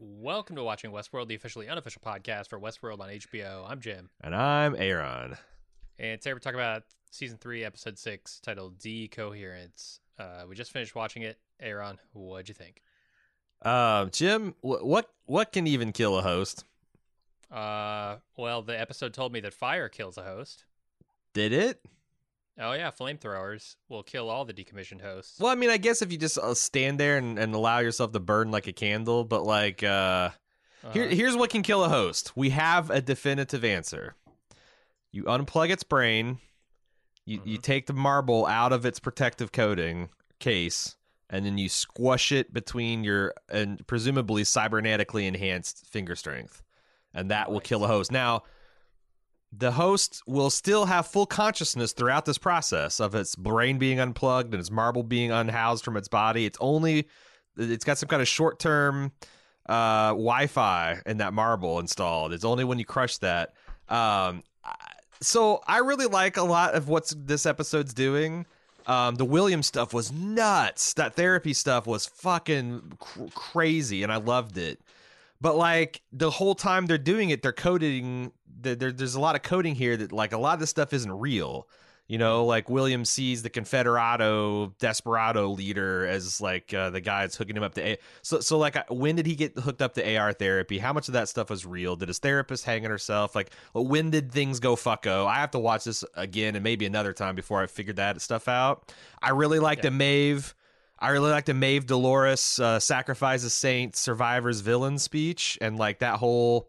Welcome to Watching Westworld, the officially unofficial podcast for Westworld on HBO. I'm Jim. And I'm Aaron. And today we're talking about season three, episode six, titled Decoherence. Uh, we just finished watching it. Aaron, what'd you think? Uh, Jim, wh- what what can even kill a host? Uh, well, the episode told me that fire kills a host. Did it? Oh yeah, flamethrowers will kill all the decommissioned hosts. Well, I mean, I guess if you just uh, stand there and, and allow yourself to burn like a candle, but like, uh, Uh, here, here's what can kill a host. We have a definitive answer. You unplug its brain, you, you Mhm. take the marble out of its protective coating case, and then you squash it between your and presumably cybernetically enhanced finger strength, and that will kill a host. Now, the host will still have full consciousness throughout this process of its brain being unplugged and its marble being unhoused from its body. It's only it's got some kind of short term uh, Wi-Fi in that marble installed. It's only when you crush that. Um, so I really like a lot of what this episode's doing. Um, the William stuff was nuts. That therapy stuff was fucking cr- crazy, and I loved it. But like the whole time they're doing it, they're coding. There, there- there's a lot of coding here that like a lot of this stuff isn't real. You know, like William sees the Confederado desperado leader as like uh, the guy that's hooking him up to. A- so, so like, when did he get hooked up to AR therapy? How much of that stuff was real? Did his therapist hang on herself? Like, when did things go fucko? I have to watch this again and maybe another time before I figured that stuff out. I really like Yeah. the Maeve. I really like the Maeve Dolores uh, sacrifices saints survivors villain speech and like that whole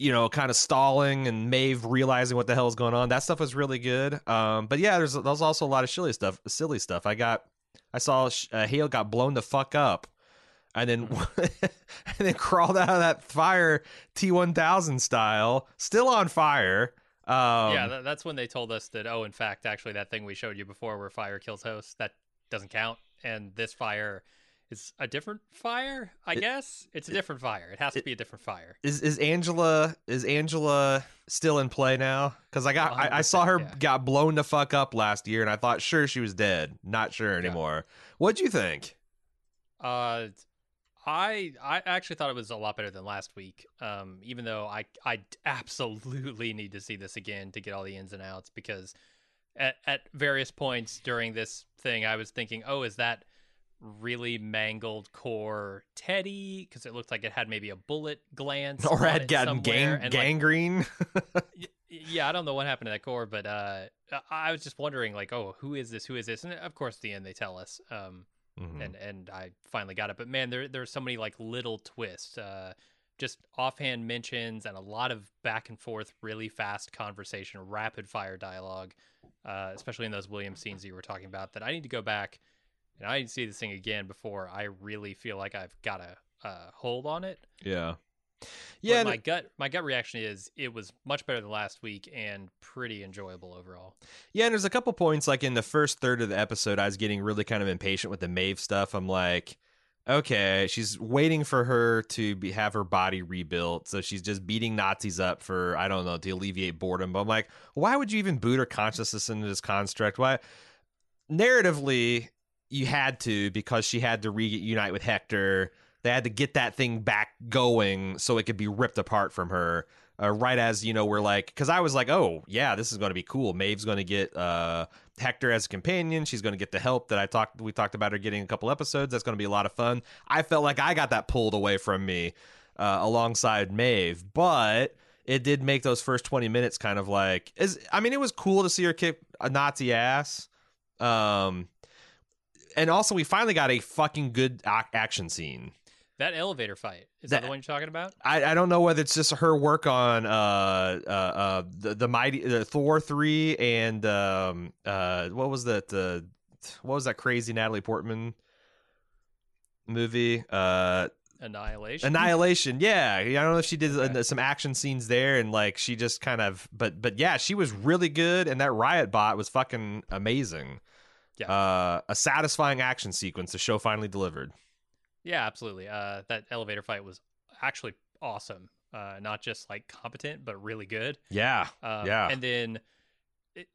you know kind of stalling and Maeve realizing what the hell is going on. That stuff was really good. Um, but yeah, there's there's also a lot of silly stuff. Silly stuff. I got I saw uh, Hale got blown the fuck up. And then, and then crawled out of that fire T1000 style, still on fire. Um, yeah, that, that's when they told us that. Oh, in fact, actually, that thing we showed you before, where fire kills hosts, that doesn't count. And this fire is a different fire. I It- guess it's a different fire. It has to be a different fire. is is Angela is Angela still in play now? Because I got I, I saw her yeah. got blown the fuck up last year, and I thought sure she was dead. Not sure anymore. What'd you think? Uh, I I actually thought it was a lot better than last week. Um, even though I I absolutely need to see this again to get all the ins and outs because at at various points during this thing I was thinking, oh, is that really mangled core Teddy? Because it looked like it had maybe a bullet glance Or had gotten gang, like, gangrene? Y- yeah, I don't know what happened to that core, but uh, I was just wondering, like, oh, who is this? Who is this? And of course, at the end they tell us. Um, Mhm. and and I finally got it. But man, there there's so many like little twists, uh, just offhand mentions, and a lot of back and forth, really fast conversation, rapid fire dialogue, uh, especially in those William scenes you were talking about. That I need to go back and I see this thing again before I really feel like I've got a uh, hold on it. yeah, yeah. my gut my gut reaction is it was much better than last week and pretty enjoyable overall. Yeah, and there's a couple points like in the first third of the episode, I was getting really kind of impatient with the Maeve stuff. I'm like, okay, she's waiting for her to be, have her body rebuilt, so she's just beating Nazis up for I don't know to alleviate boredom. But I'm like, why would you even boot her consciousness into this construct? Why? Narratively, you had to because she had to reunite with Hector. They had to get that thing back going so it could be ripped apart from her uh, right as you know we're like because i was like oh yeah this is going to be cool. Maeve's going to get uh hector as a companion. She's going to get the help that i talked we talked about her getting a couple episodes. That's going to be a lot of fun. I felt like i got that pulled away from me uh, alongside maeve but it did make those first 20 minutes kind of like is i mean it was cool to see her kick a nazi ass um and also we finally got a fucking good ac- action scene. That elevator fight is that, That- the one you're talking about? I, I don't know whether it's just her work on uh uh, uh the, the mighty the Thor three and um uh what was that uh, what was that crazy Natalie Portman movie? Uh Annihilation. Annihilation yeah. I don't know if she did uh, some action scenes there and like she just kind of but but yeah she was really good and that riot bot was fucking amazing Yeah. uh a satisfying action sequence the show finally delivered Yeah, absolutely. Uh, that elevator fight was actually awesome. Uh, not just like competent, but really good. yeah Um, Yeah. And then,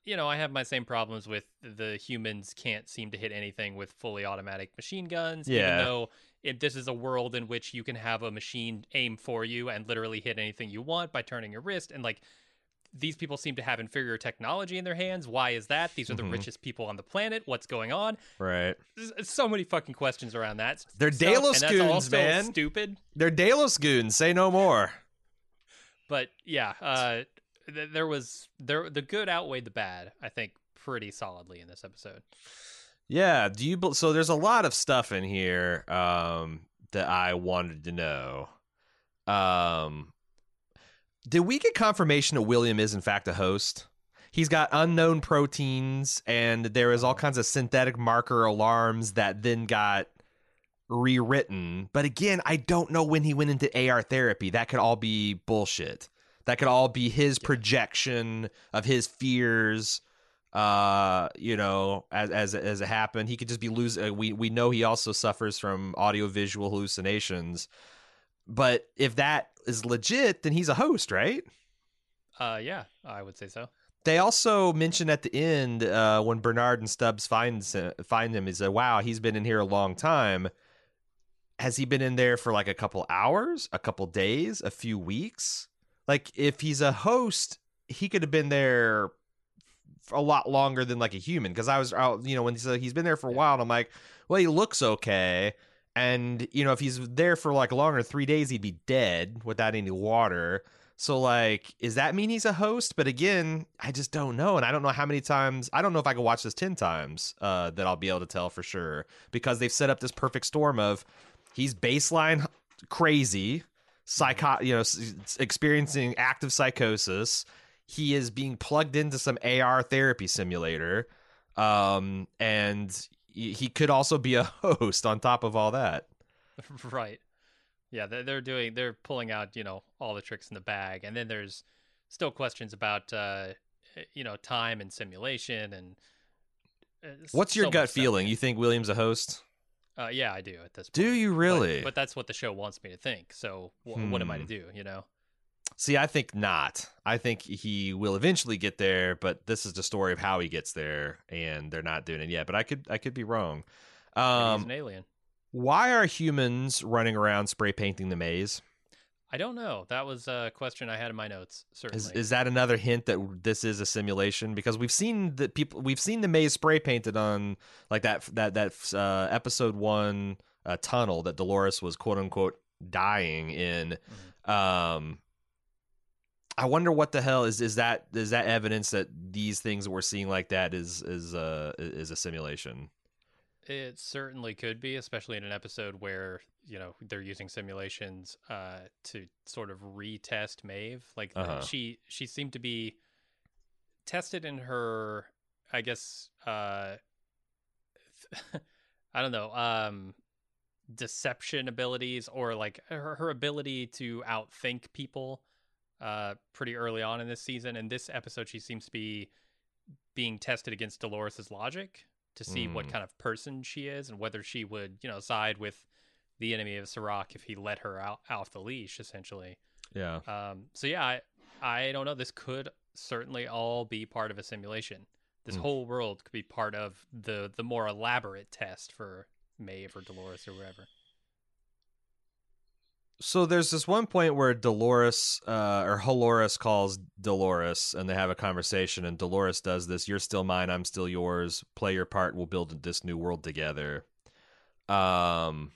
you know, I have my same problems with the humans can't seem to hit anything with fully automatic machine guns. Yeah. Even though if this is a world in which you can have a machine aim for you and literally hit anything you want by turning your wrist and like these people seem to have inferior technology in their hands. Why is that? These are the Mhm. richest people on the planet. What's going on? Right. There's so many fucking questions around that. They're stuff, and goons, man. Stupid. They're Delos goons. Say no more. But yeah, uh, th- there was there the good outweighed the bad. I think pretty solidly in this episode. Yeah. Do you? So there's a lot of stuff in here um, that I wanted to know. Um, did we get confirmation that William is in fact a host? He's got unknown proteins, and there is all kinds of synthetic marker alarms that then got rewritten. But again, I don't know when he went into AR therapy. That could all be bullshit. That could all be his projection of his fears. Uh, you know, as as as it happened, he could just be losing. Uh, we we know he also suffers from audio visual hallucinations. But if that is legit, then he's a host, right? Uh, yeah, I would say so. They also mention at the end uh, when Bernard and Stubbs finds find him, is that wow, he's been in here a long time. Has he been in there for like a couple hours, a couple days, a few weeks? Like if he's a host, he could have been there a lot longer than like a human. Because I was, out, you know, when he said he's been there for a while, and I'm like, well, he looks okay. And you know, if he's there for like longer, three days, he'd be dead without any water. So like, is that mean he's a host? But again, I just don't know, and I don't know how many times. I don't know if I could watch this ten times uh, that I'll be able to tell for sure because they've set up this perfect storm of he's baseline crazy, psycho, you know, experiencing active psychosis. He is being plugged into some AR therapy simulator, um, and he could also be a host on top of all that. right. Yeah, they're, doing they're pulling out you know all the tricks in the bag, and then there's still questions about uh, you know time and simulation and. uh, What's your so gut stuff. feeling? You think William's a host? Uh, yeah, I do at this. point. Do you really? But, that's what the show wants me to think. So wh- what am I to Hmm. do? You know. See, I think not. I think he will eventually get there, but this is the story of how he gets there, and they're not doing it yet. But I could, I could be wrong. Maybe he's Um, an alien. why are humans running around spray painting the maze? I don't know. That was a question I had in my notes. Certainly. Is is that another hint that this is a simulation? Because we've seen the people, we've seen the maze spray painted on like that that that uh, episode one uh, tunnel that Dolores was quote unquote dying in. Mm-hmm. Um, I wonder what the hell is is that is that evidence that these things we're seeing like that is is uh is a simulation? It certainly could be, especially in an episode where you know they're using simulations uh, to sort of retest Maeve. Like Uh-huh. she she seemed to be tested in her, I guess. Uh, I don't know. Um, deception abilities or like her, her ability to outthink people uh pretty early on in this season and this episode she seems to be being tested against Dolores's logic to see what Mm. kind of person she is and whether she would, you know, side with the enemy of Serac if he let her out off the leash, essentially. Yeah. Um, so yeah, I, I don't know. This could certainly all be part of a simulation. This Mm. whole world could be part of the the more elaborate test for Maeve or Dolores or whatever. So there's this one point where Dolores uh, or Dolores calls Dolores and they have a conversation and Dolores does this you're still mine I'm still yours play your part we'll build this new world together. Um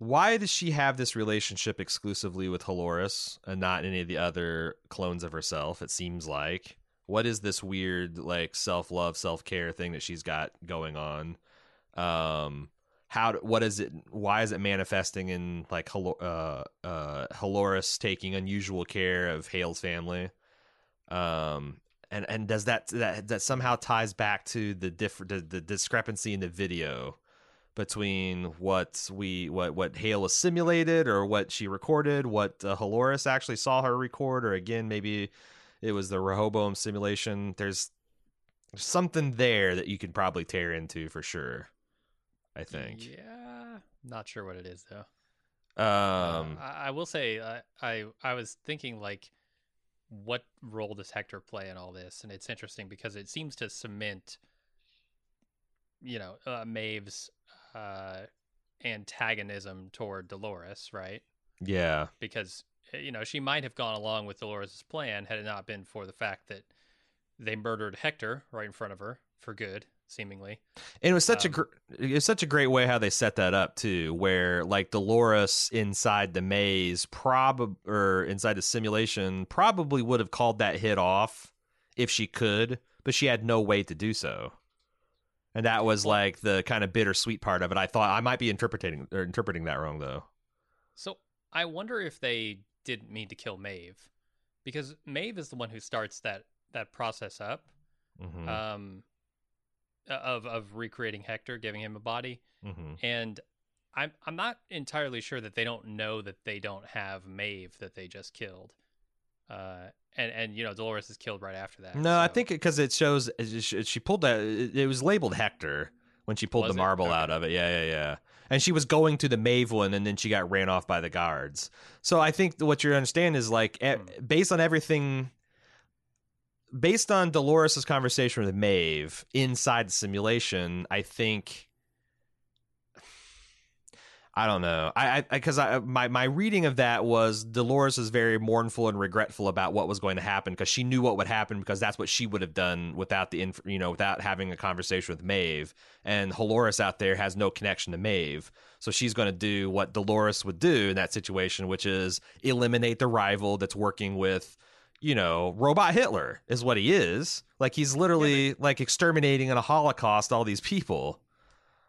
why does she have this relationship exclusively with Dolores and not any of the other clones of herself it seems like what is this weird like self-love self-care thing that she's got going on um how what is it why is it manifesting in like uh uh taking unusual care of Hale's family? Um and and does that that that somehow ties back to the different the, the discrepancy in the video between what we what what Hale assimilated or what she recorded what uh, actually saw her record or again maybe it was the Rehoboam simulation? There's something there that you could probably tear into for sure I think Yeah, not sure what it is though. um Uh, I, I will say I, I I was thinking like, what role does Hector play in all this? And it's interesting because it seems to cement, you know, uh, Maeve's uh, antagonism toward Dolores, right? Yeah. Because eh, you know she might have gone along with Dolores' plan had it not been for the fact that they murdered Hector right in front of her for good, seemingly. And it was such Um, a gr- it was such a great way how they set that up too, where like Dolores inside the maze, prob or inside the simulation, probably would have called that hit off if she could, but she had no way to do so. And that was like the kind of bittersweet part of it. I thought I might be interpreting or interpreting that wrong though. So I wonder if they didn't mean to kill Maeve, because Maeve is the one who starts that that process up hmm um, of of recreating Hector, giving him a body, hmm and I'm I'm not entirely sure that they don't know that they don't have Maeve that they just killed, uh, and and you know Dolores is killed right after that. No, I think because it shows she pulled that. It was labeled Hector when she pulled Was the marble Okay. out of it. Yeah, yeah, yeah. And she was going to the Maeve one, and then she got ran off by the guards. So I think what you understand is like, Hmm. based on everything, based on Dolores' conversation with Maeve inside the simulation, I think. I don't know. I because I, my my reading of that was Dolores is very mournful and regretful about what was going to happen because she knew what would happen because that's what she would have done without the inf- you know without having a conversation with Maeve and Dolores out there has no connection to Maeve so she's going to do what Dolores would do in that situation which is eliminate the rival that's working with you know robot Hitler is what he is like he's literally like exterminating in a Holocaust all these people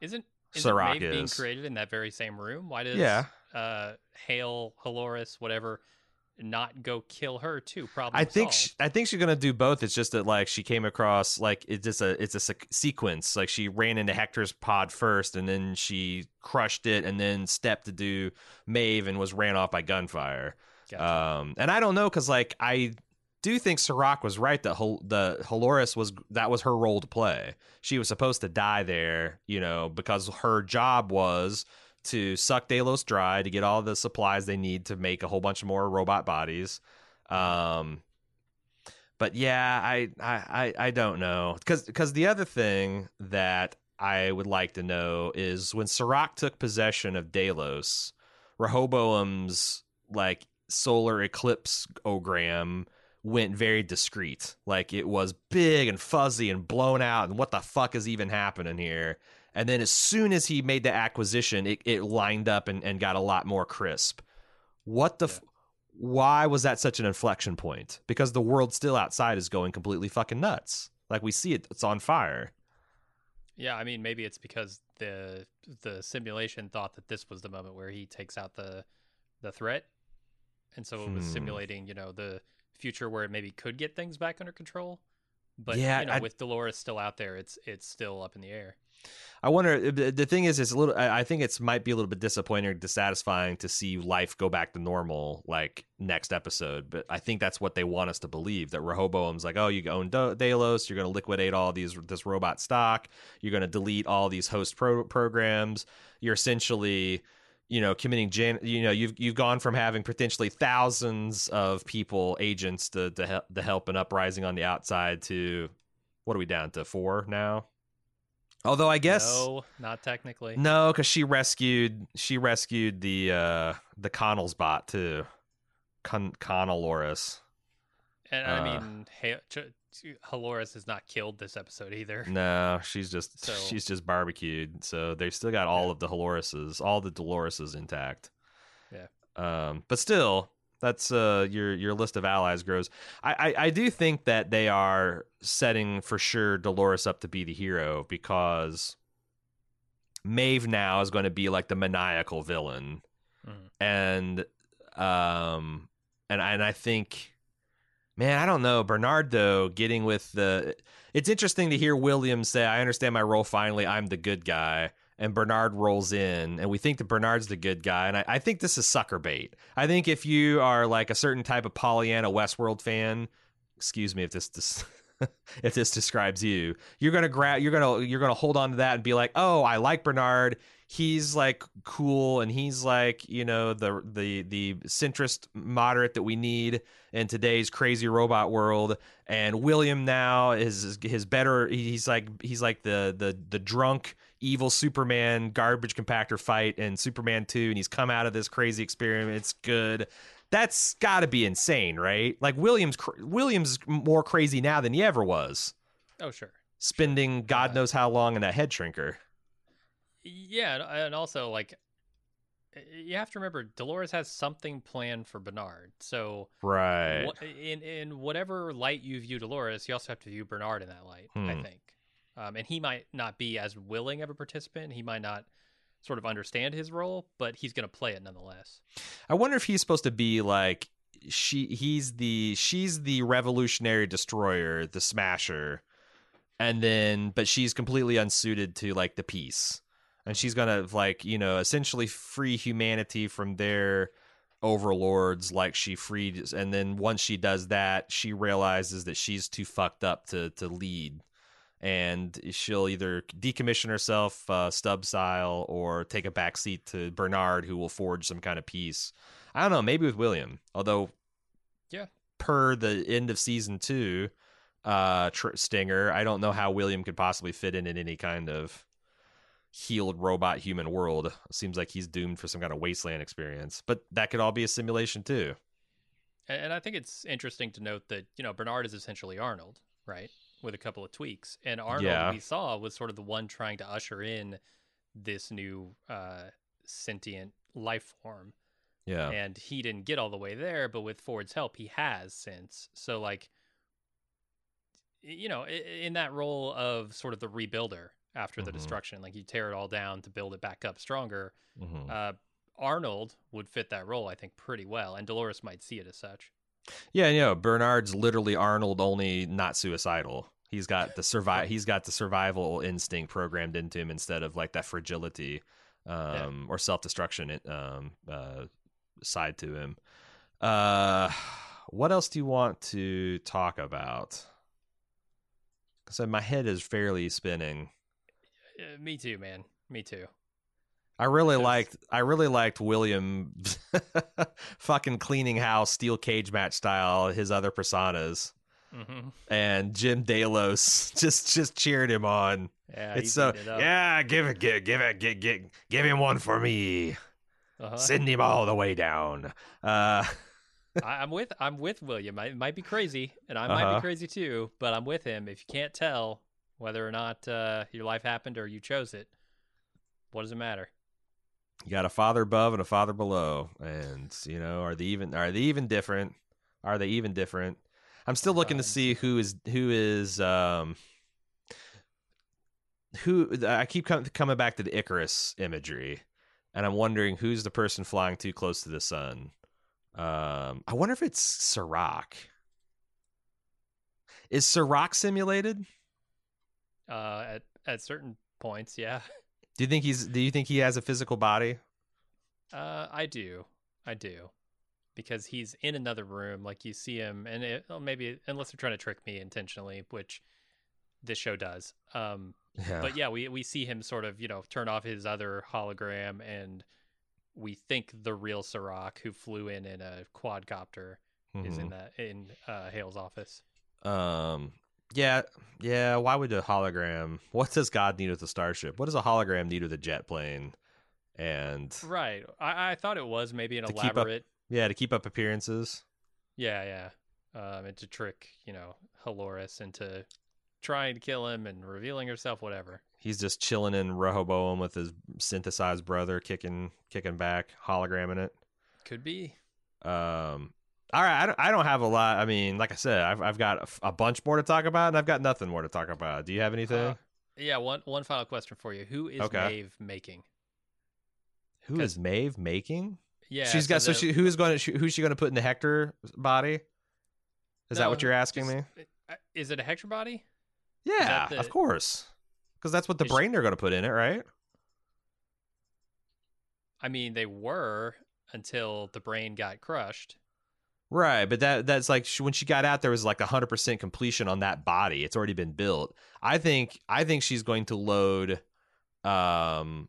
isn't Maeve being created in that very same room? Why does Yeah. uh, Hale, Haloris, whatever, not go kill her too? Problem I think she, I think she's gonna do both. It's just that like she came across like it's just a it's a sequence. Like she ran into Hector's pod first, and then she crushed it, and then stepped to do Maeve, and was ran off by gunfire. Gotcha. Um, and I don't know because like I do think Serac was right that Hol- the Haloris was that was her role to play. She was supposed to die there, you know, because her job was to suck Delos dry to get all the supplies they need to make a whole bunch more robot bodies. Um, but yeah, I I I, don't know because because the other thing that I would like to know is when Serac took possession of Delos, Rehoboam's like solar eclipse ogram went very discreet. Like it was big and fuzzy and blown out, and what the fuck is even happening here? And then as soon as he made the acquisition, it, it lined up and, and got a lot more crisp. What the? F- why was that such an inflection point? Because the world still outside is going completely fucking nuts. Like we see it, it's on fire. Yeah, I mean, maybe it's because the the simulation thought that this was the moment where he takes out the the threat, and so it was Hmm. simulating, you know, the future where it maybe could get things back under control. But Yeah, you know, I- with Dolores still out there, it's it's still up in the air. I wonder. The the thing is, it's a little. I I think it's might be a little bit disappointing or dissatisfying to see life go back to normal like next episode. But I think that's what they want us to believe that Rehoboam's like, oh, you own Do- Delos, you're going to liquidate all these this robot stock, you're going to delete all these host pro- programs. You're essentially, you know, committing. Gen- you know, you've you've gone from having potentially thousands of people, agents to to, hel- to help an uprising on the outside to what are we down to four now? Although I guess no, not technically. no, because she rescued she rescued the uh the Connell's bot too, Con Connelloris. And Uh, I mean, Ch- Haloris is not killed this episode either. No, she's just So- she's just barbecued. So they've still got all of the Halorises, all the Dolores intact. Yeah. Um, but still, that's uh your your list of allies grows. I, I I do think that they are setting for sure Dolores up to be the hero because Maeve now is going to be like the maniacal villain, Mhm. and um and and I think man I don't know. Bernard though getting with the it's interesting to hear Williams say I understand my role finally. I'm the good guy. And Bernard rolls in and we think that Bernard's the good guy and I, I think this is sucker bait. I think if you are like a certain type of Pollyanna Westworld fan excuse me if this, this if this describes you. You're gonna grab you're gonna you're gonna hold on to that and be like oh I like Bernard. He's like cool and he's like you know the the the centrist moderate that we need in today's crazy robot world. And william now is his better. He's like he's like the the the drunk evil superman garbage compactor fight in superman 2 and he's come out of this crazy experiment. It's good that's got to be insane right like williams williams more crazy now than he ever was oh sure spending god knows how long in that head shrinker yeah, and also like you have to remember Dolores has something planned for Bernard. So right in in whatever light you view Dolores, you also have to view Bernard in that light. Hmm. I think, um, and he might not be as willing of a participant. He might not sort of understand his role, but he's going to play it nonetheless. I wonder if he's supposed to be like she. He's the she's the revolutionary destroyer, the smasher, and then but she's completely unsuited to like the peace and she's gonna like you know essentially free humanity from their overlords like she freed and then once she does that she realizes that she's too fucked up to to lead and she'll either decommission herself uh, stub style or take a back seat to bernard who will forge some kind of peace i don't know maybe with william although yeah per the end of season two uh tr- stinger i don't know how william could possibly fit in in any kind of healed robot human world. Seems like he's doomed for some kind of wasteland experience. But that could all be a simulation too. And I think it's interesting to note that, you know, Bernard is essentially Arnold, right? With a couple of tweaks. And Arnold yeah. we saw was sort of the one trying to usher in this new uh, sentient life form. Yeah. And he didn't get all the way there, but with Ford's help, he has since. So, like, you know, in that role of sort of the rebuilder, after the mm-hmm. destruction. Like you tear it all down to build it back up stronger. Mm-hmm. Uh, Arnold would fit that role, I think, pretty well, and Dolores might see it as such. Yeah, you know, Bernard's literally Arnold, only not suicidal. He's got the survive. he's got the survival instinct programmed into him instead of like that fragility um, yeah. or self destruction um, uh, side to him. Uh, what else do you want to talk about? Because my head is fairly spinning. Uh, me too, man. Me too. I really liked I really liked William fucking cleaning house steel cage match style his other personas. Mm-hmm. And Jim Delos just just cheered him on. Yeah, it's so it yeah, give it, give, give it, give, give, give him one for me. Uh-huh. Send him all the way down. Uh, I, am with I'm with William. I, it might be crazy, and I uh-huh. might be uh-huh. crazy too. But I'm with him. If you can't tell, whether or not uh, your life happened or you chose it. What does it matter? You got a father above and a father below, and you know, are they even are they even different? Are they even different? I'm still looking to see who is who is um who I keep coming back to the Icarus imagery, and I'm wondering who's the person flying too close to the sun. Um, I wonder if it's Serac. Is Serac simulated? uh, at at certain points. Yeah. Do you think he's? Do you think he has a physical body? Uh, I do. I do, because he's in another room. Like you see him, and it, well, maybe unless they're trying to trick me intentionally, which this show does. Um, yeah. But yeah, we we see him sort of you know turn off his other hologram, and we think the real Serac who flew in in a quadcopter mm-hmm. is in mm-hmm. that in uh, Hale's office. Um, yeah, yeah. Why would a hologram? What does God need with a starship? What does a hologram need with a jet plane? And right, I, I thought it was maybe an elaborate. Up, yeah, to keep up appearances. Yeah, yeah, um, and to trick you know Halores into trying to kill him and revealing herself, whatever. He's just chilling in Rehoboam with his synthesized brother, kicking kicking back, hologramming it. Could be. Um, all right, I don't, I don't have a lot. I mean, like I said, I've I've got a, a bunch more to talk about, and I've got nothing more to talk about. Do you have anything? Uh, yeah, one one final question for you. Who is okay. Maeve making? Who is Maeve making? Yeah, she's got. So, she who is going to who's she going to put in the Hector body? Is no, that what you're asking me? Uh, is it a Hector body? Yeah, the, of course, because that's what the brain she, they're going to put in it, right? I mean, they were until the brain got crushed. Right, but that that's like she, when she got out, there was like hundred percent completion on that body. It's already been built. I think I think she's going to load, um,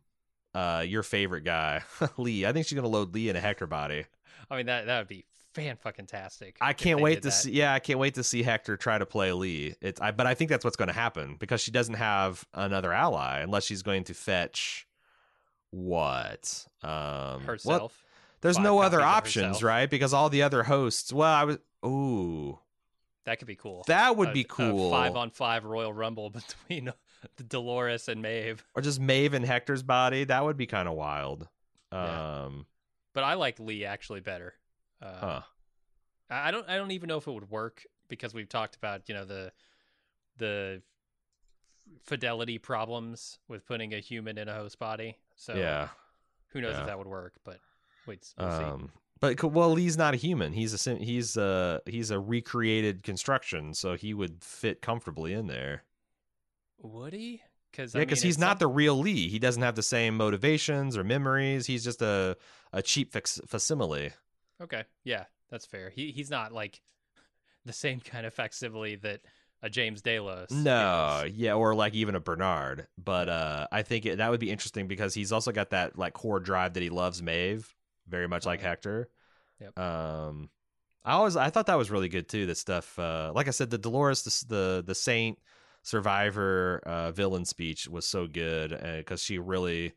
uh, your favorite guy, Lee. I think she's gonna load Lee in a Hector body. I mean that that would be fan fucking tastic. I can't wait to see. Yeah, I can't wait to see Hector try to play Lee. It's, I, but I think that's what's going to happen because she doesn't have another ally unless she's going to fetch what um herself. What? There's no other options, herself. right? Because all the other hosts. Well, I was. Ooh, That could be cool. that would A- be cool. five on five Royal Rumble between the Dolores and Maeve. or just Maeve and Hector's body. That would be kind of wild. Yeah. Um, But I like Lee actually better. Uh, huh. I I don't I don't even know if it would work because we've talked about you know the the fidelity problems with putting a human in a host body. So yeah. who knows yeah. if that would work? But wait, we'll. Um, but well, Lee's not a human. He's a he's a he's a recreated construction, so he would fit comfortably in there. Would he? Because Yeah, because he's not the real Lee. He doesn't have the same motivations or memories. He's just a a cheap fac- facsimile. Okay, yeah, that's fair. He he's not like the same kind of facsimile that a James Delos. No, is. yeah, or like even a Bernard. But uh, I think it, that would be interesting because he's also got that like core drive that he loves Maeve very much like Hector. Yep. Um, I always I thought that was really good too. That stuff, uh, like I said, the Dolores, the the, the Saint Survivor uh, villain speech was so good because she really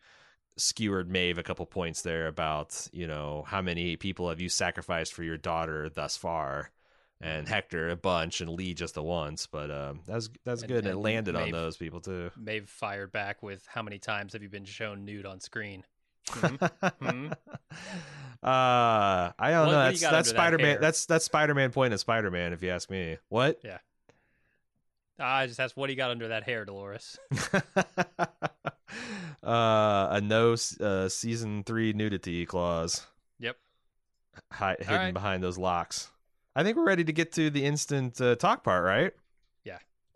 skewered Maeve a couple points there about you know how many people have you sacrificed for your daughter thus far. And Hector a bunch, and Lee just the once, but um, that's that's good, and, it and landed on those people too. Maeve fired back with how many times have you been shown nude on screen? Mhm. Mhm. Uh, I don't What- know. what do you That's that's Spider Man. hair? That's that's Spider Man point at Spider Man. If you ask me, what? Yeah. I just asked, what do you got under that hair, Dolores? uh, a no uh, season three nudity clause. Yep. Hi- hidden right. behind those locks. I think we're ready to get to the instant uh, talk part, right?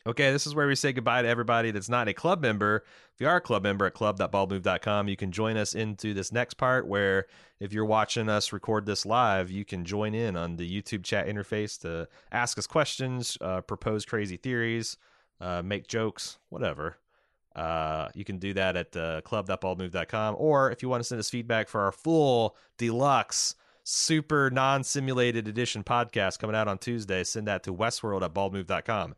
Okay, this is where we say goodbye to everybody that's not a club member. If you are a club member at club.baldmove.com, you can join us into this next part where if you're watching us record this live, you can join in on the YouTube chat interface to ask us questions, uh, propose crazy theories, uh, make jokes, whatever. Uh, you can do that at uh, club.baldmove.com. Or if you want to send us feedback for our full deluxe super non-simulated edition podcast coming out on Tuesday, send that to westworld at baldmove.com.